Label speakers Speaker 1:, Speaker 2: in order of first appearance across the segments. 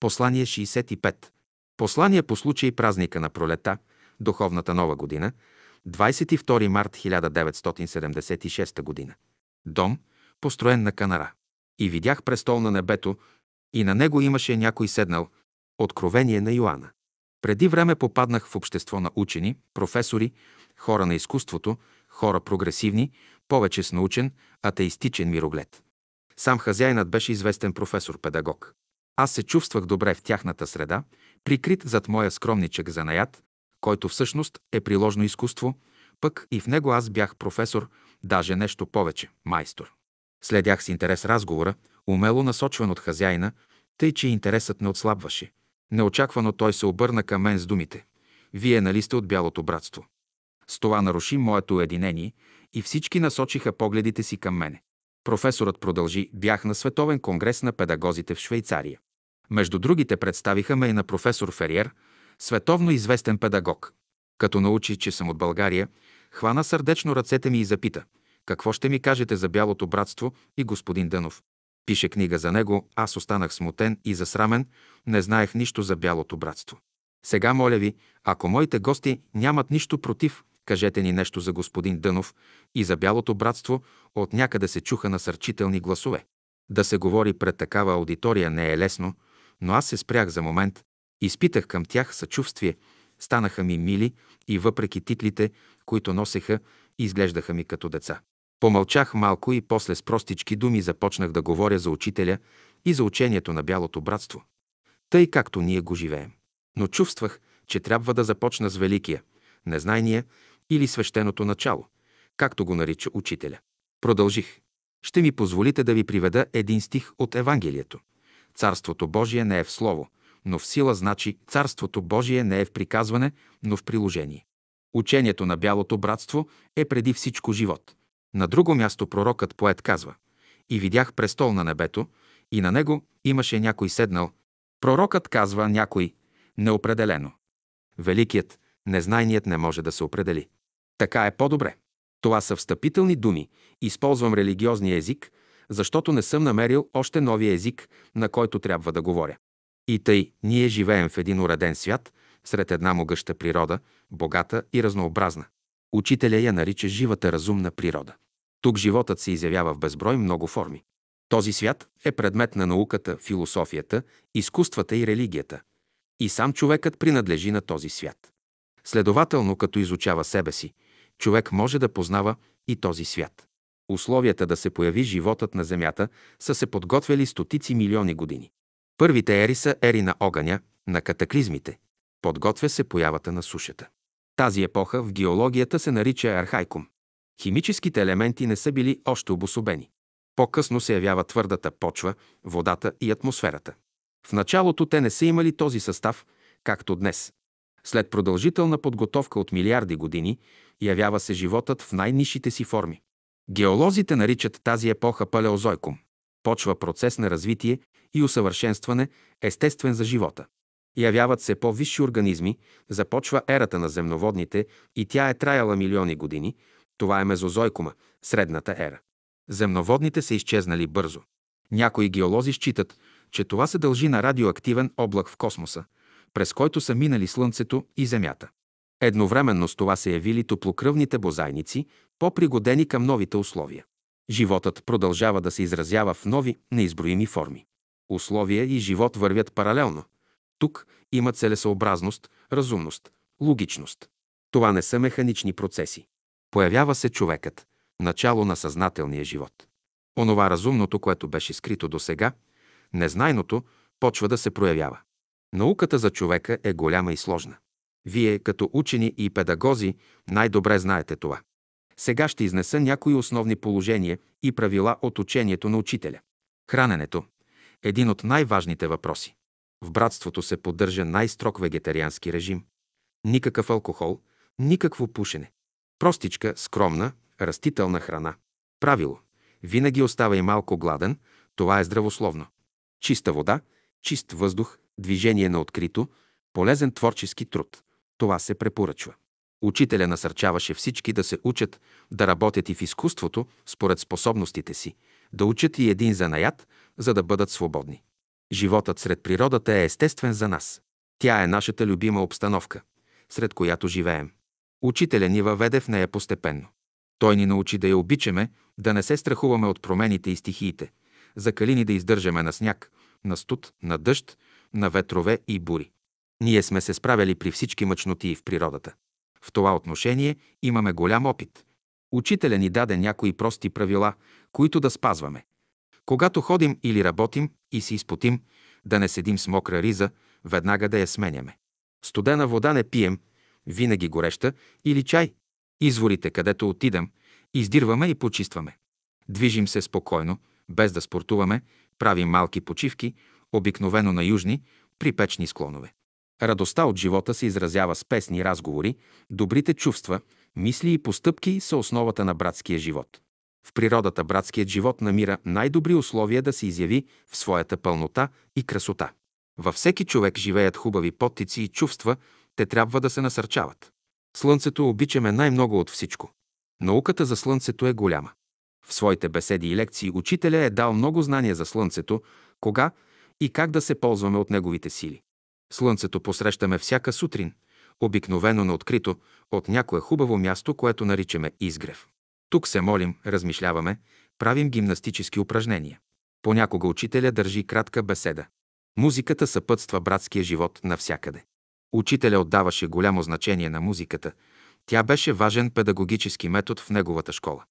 Speaker 1: Послание 65. Послание по случай празника на пролета, духовната нова година, 22 март 1976 година. Дом, построен на Канара. И видях престол на небето, и на него имаше някой седнал. Откровение на Йоанна. Преди време попаднах в общество на учени, професори, хора на изкуството, хора прогресивни, повече с научен, атеистичен мироглед. Сам хазяйнат беше известен професор-педагог. Аз се чувствах добре в тяхната среда, прикрит зад моя скромничък занаят, който всъщност е приложно изкуство, пък и в него аз бях професор, даже нещо повече – майстор. Следях с интерес разговора, умело насочван от хазяина, тъй че интересът не отслабваше. Неочаквано той се обърна към мен с думите. Вие нали сте от Бялото братство? С това наруши моето единение и всички насочиха погледите си към мене. Професорът продължи, бях на Световен конгрес на педагозите в Швейцария. Между другите представиха ме и на професор Фериер, световно известен педагог. Като научи, че съм от България, хвана сърдечно ръцете ми и запита «Какво ще ми кажете за Бялото братство и господин Дънов?» Пише книга за него, аз останах смутен и засрамен, не знаех нищо за Бялото братство. Сега моля ви, ако моите гости нямат нищо против, кажете ни нещо за господин Дънов и за Бялото братство, от някъде се чуха насърчителни гласове. Да се говори пред такава аудитория не е лесно, но аз се спрях за момент, изпитах към тях съчувствие, станаха ми мили и въпреки титлите, които носеха, изглеждаха ми като деца. Помълчах малко и после с простички думи започнах да говоря за учителя и за учението на Бялото братство. Тъй както ние го живеем. Но чувствах, че трябва да започна с великия, незнайния или свещеното начало, както го нарича учителя. Продължих. Ще ми позволите да ви приведа един стих от Евангелието. Царството Божие не е в слово, но в сила значи Царството Божие не е в приказване, но в приложение. Учението на Бялото братство е преди всичко живот. На друго място пророкът поет казва «И видях престол на небето, и на него имаше някой седнал». Пророкът казва някой неопределено. Великият, незнайният не може да се определи. Така е по-добре. Това са встъпителни думи. Използвам религиозния език, защото не съм намерил още новия език, на който трябва да говоря. И тъй, ние живеем в един уреден свят, сред една могъща природа, богата и разнообразна. Учителя я нарича живата разумна природа. Тук животът се изявява в безброй много форми. Този свят е предмет на науката, философията, изкуствата и религията. И сам човекът принадлежи на този свят. Следователно, като изучава себе си, човек може да познава и този свят. Условията да се появи животът на Земята са се подготвяли стотици милиони години. Първите ери са ери на огъня, на катаклизмите. Подготвя се появата на сушата. Тази епоха в геологията се нарича архайкум. Химическите елементи не са били още обособени. По-късно се явява твърдата почва, водата и атмосферата. В началото те не са имали този състав, както днес. След продължителна подготовка от милиарди години, явява се животът в най-нишите си форми. Геолозите наричат тази епоха палеозойкум. Почва процес на развитие и усъвършенстване, естествен за живота. Явяват се по-висши организми, започва ерата на земноводните и тя е траяла милиони години. Това е мезозойкума, средната ера. Земноводните са изчезнали бързо. Някои геолози считат, че това се дължи на радиоактивен облак в космоса, през който са минали Слънцето и Земята. Едновременно с това се явили топлокръвните бозайници, по-пригодени към новите условия. Животът продължава да се изразява в нови, неизброими форми. Условия и живот вървят паралелно. Тук има целесъобразност, разумност, логичност. Това не са механични процеси. Появява се човекът, начало на съзнателния живот. Онова разумното, което беше скрито до сега, незнайното, почва да се проявява. Науката за човека е голяма и сложна. Вие, като учени и педагози, най-добре знаете това. Сега ще изнеса някои основни положения и правила от учението на учителя. Храненето – един от най-важните въпроси. В братството се поддържа най-строг вегетариански режим. Никакъв алкохол, никакво пушене. Простичка, скромна, растителна храна. Правило – винаги остава и малко гладен, това е здравословно. Чиста вода, чист въздух, движение на открито, полезен творчески труд. Това се препоръчва. Учителя насърчаваше всички да се учат да работят и в изкуството според способностите си, да учат и един занаят, за да бъдат свободни. Животът сред природата е естествен за нас. Тя е нашата любима обстановка, сред която живеем. Учителя ни въведе в нея постепенно. Той ни научи да я обичаме, да не се страхуваме от промените и стихиите, закали ни да издържаме на сняг, на студ, на дъжд, на ветрове и бури. Ние сме се справяли при всички мъчноти в природата. В това отношение имаме голям опит. Учителя ни даде някои прости правила, които да спазваме. Когато ходим или работим и си изпотим, да не седим с мокра риза, веднага да я сменяме. Студена вода не пием, винаги гореща или чай. Изворите, където отидем, издирваме и почистваме. Движим се спокойно, без да спортуваме, правим малки почивки, обикновено на южни, припечни склонове. Радостта от живота се изразява с песни, разговори, добрите чувства, мисли и постъпки са основата на братския живот. В природата братският живот намира най-добри условия да се изяви в своята пълнота и красота. Във всеки човек живеят хубави подтици и чувства, те трябва да се насърчават. Слънцето обичаме най-много от всичко. Науката за Слънцето е голяма. В своите беседи и лекции учителя е дал много знания за Слънцето, кога и как да се ползваме от неговите сили. Слънцето посрещаме всяка сутрин, обикновено на открито, от някое хубаво място, което наричаме изгрев. Тук се молим, размишляваме, правим гимнастически упражнения. Понякога учителя държи кратка беседа. Музиката съпътства братския живот навсякъде. Учителя отдаваше голямо значение на музиката. Тя беше важен педагогически метод в неговата школа.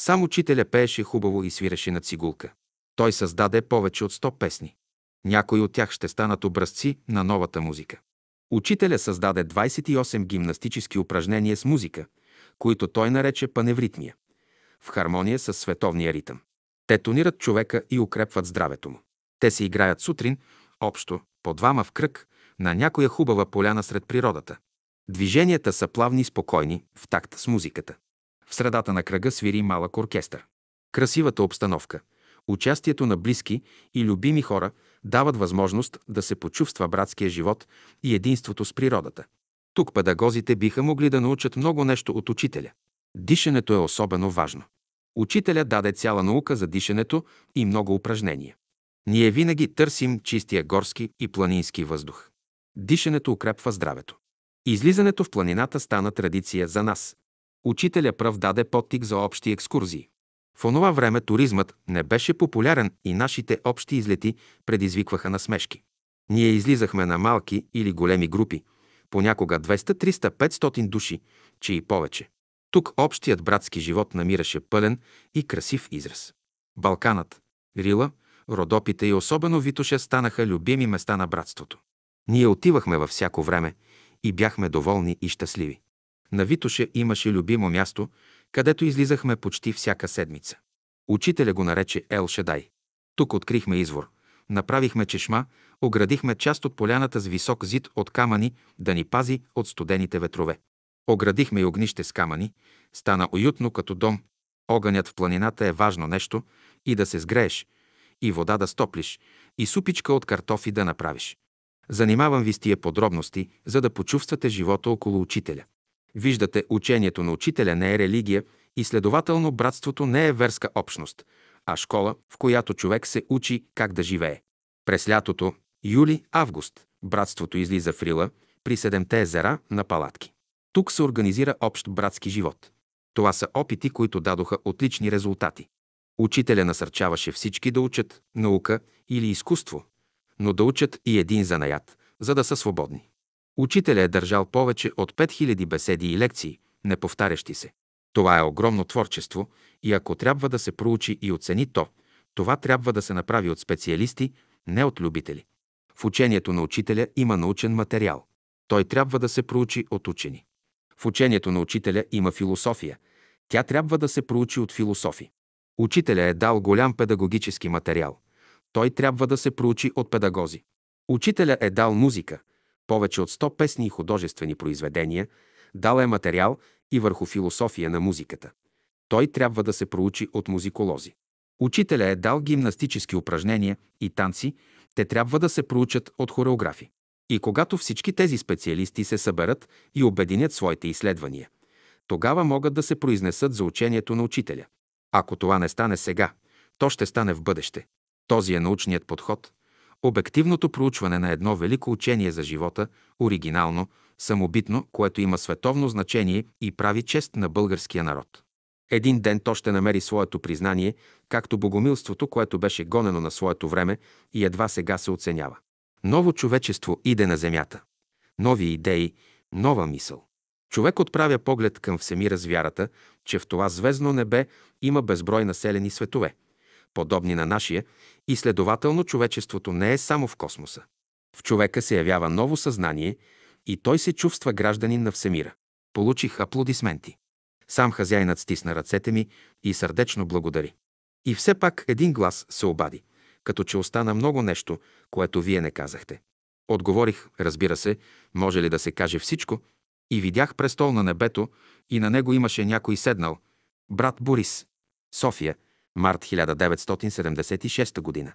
Speaker 1: Сам учителя пееше хубаво и свиреше на цигулка. Той създаде повече от 100 песни. Някои от тях ще станат образци на новата музика. Учителя създаде 28 гимнастически упражнения с музика, които той нарече паневритмия, в хармония с световния ритъм. Те тонират човека и укрепват здравето му. Те се играят сутрин, общо, по двама в кръг, на някоя хубава поляна сред природата. Движенията са плавни и спокойни, в такт с музиката. В средата на кръга свири малък оркестър. Красивата обстановка, участието на близки и любими хора дават възможност да се почувства братския живот и единството с природата. Тук педагозите биха могли да научат много нещо от учителя. Дишането е особено важно. Учителя даде цяла наука за дишането и много упражнения. Ние винаги търсим чистия горски и планински въздух. Дишането укрепва здравето. Излизането в планината стана традиция за нас. Учителя пръв даде подтик за общи екскурзии. В онова време туризмът не беше популярен и нашите общи излети предизвикваха насмешки. Ние излизахме на малки или големи групи, понякога 200, 300, 500 души, че и повече. Тук общият братски живот намираше пълен и красив израз. Балканът, Рила, Родопите и особено Витоша станаха любими места на братството. Ние отивахме във всяко време и бяхме доволни и щастливи. На Витоше имаше любимо място, където излизахме почти всяка седмица. Учителя го нарече Ел Шадай. Тук открихме извор, направихме чешма, оградихме част от поляната с висок зид от камъни да ни пази от студените ветрове. Оградихме и огнище с камъни, стана уютно като дом. Огънят в планината е важно нещо и да се сгрееш, и вода да стоплиш, и супичка от картофи да направиш. Занимавам ви с тия подробности, за да почувствате живота около учителя. Виждате, учението на учителя не е религия и следователно братството не е верска общност, а школа, в която човек се учи как да живее. През лятото, юли-август, братството излиза в Рила при седемте езера на палатки. Тук се организира общ братски живот. Това са опити, които дадоха отлични резултати. Учителя насърчаваше всички да учат наука или изкуство, но да учат и един занаят, за да са свободни. Учителя е държал повече от 5000 беседи и лекции, неповтарящи се. Това е огромно творчество и ако трябва да се проучи и оцени то, това трябва да се направи от специалисти, не от любители. В учението на учителя има научен материал. Той трябва да се проучи от учени. В учението на учителя има философия. Тя трябва да се проучи от философи. Учителя е дал голям педагогически материал. Той трябва да се проучи от педагози. Учителя е дал музика, повече от 100 песни и художествени произведения, дал е материал и върху философия на музиката. Той трябва да се проучи от музиколози. Учителя е дал гимнастически упражнения и танци, те трябва да се проучат от хореографи. И когато всички тези специалисти се съберат и обединят своите изследвания, тогава могат да се произнесат за учението на учителя. Ако това не стане сега, то ще стане в бъдеще. Този е научният подход. Обективното проучване на едно велико учение за живота, оригинално, самобитно, което има световно значение и прави чест на българския народ. Един ден то ще намери своето признание, както богомилството, което беше гонено на своето време и едва сега се оценява. Ново човечество иде на земята. Нови идеи, нова мисъл. Човек отправя поглед към всемира с вярата, че в това звездно небе има безброй населени светове, подобни на нашия, и следователно човечеството не е само в космоса. В човека се явява ново съзнание и той се чувства гражданин на всемира. Получих аплодисменти. Сам хазяйнат стисна ръцете ми и сърдечно благодари. И все пак един глас се обади, като че остана много нещо, което вие не казахте. Отговорих, разбира се, може ли да се каже всичко, и видях престол на небето и на него имаше някой седнал. Брат Борис. София, март 1976 година.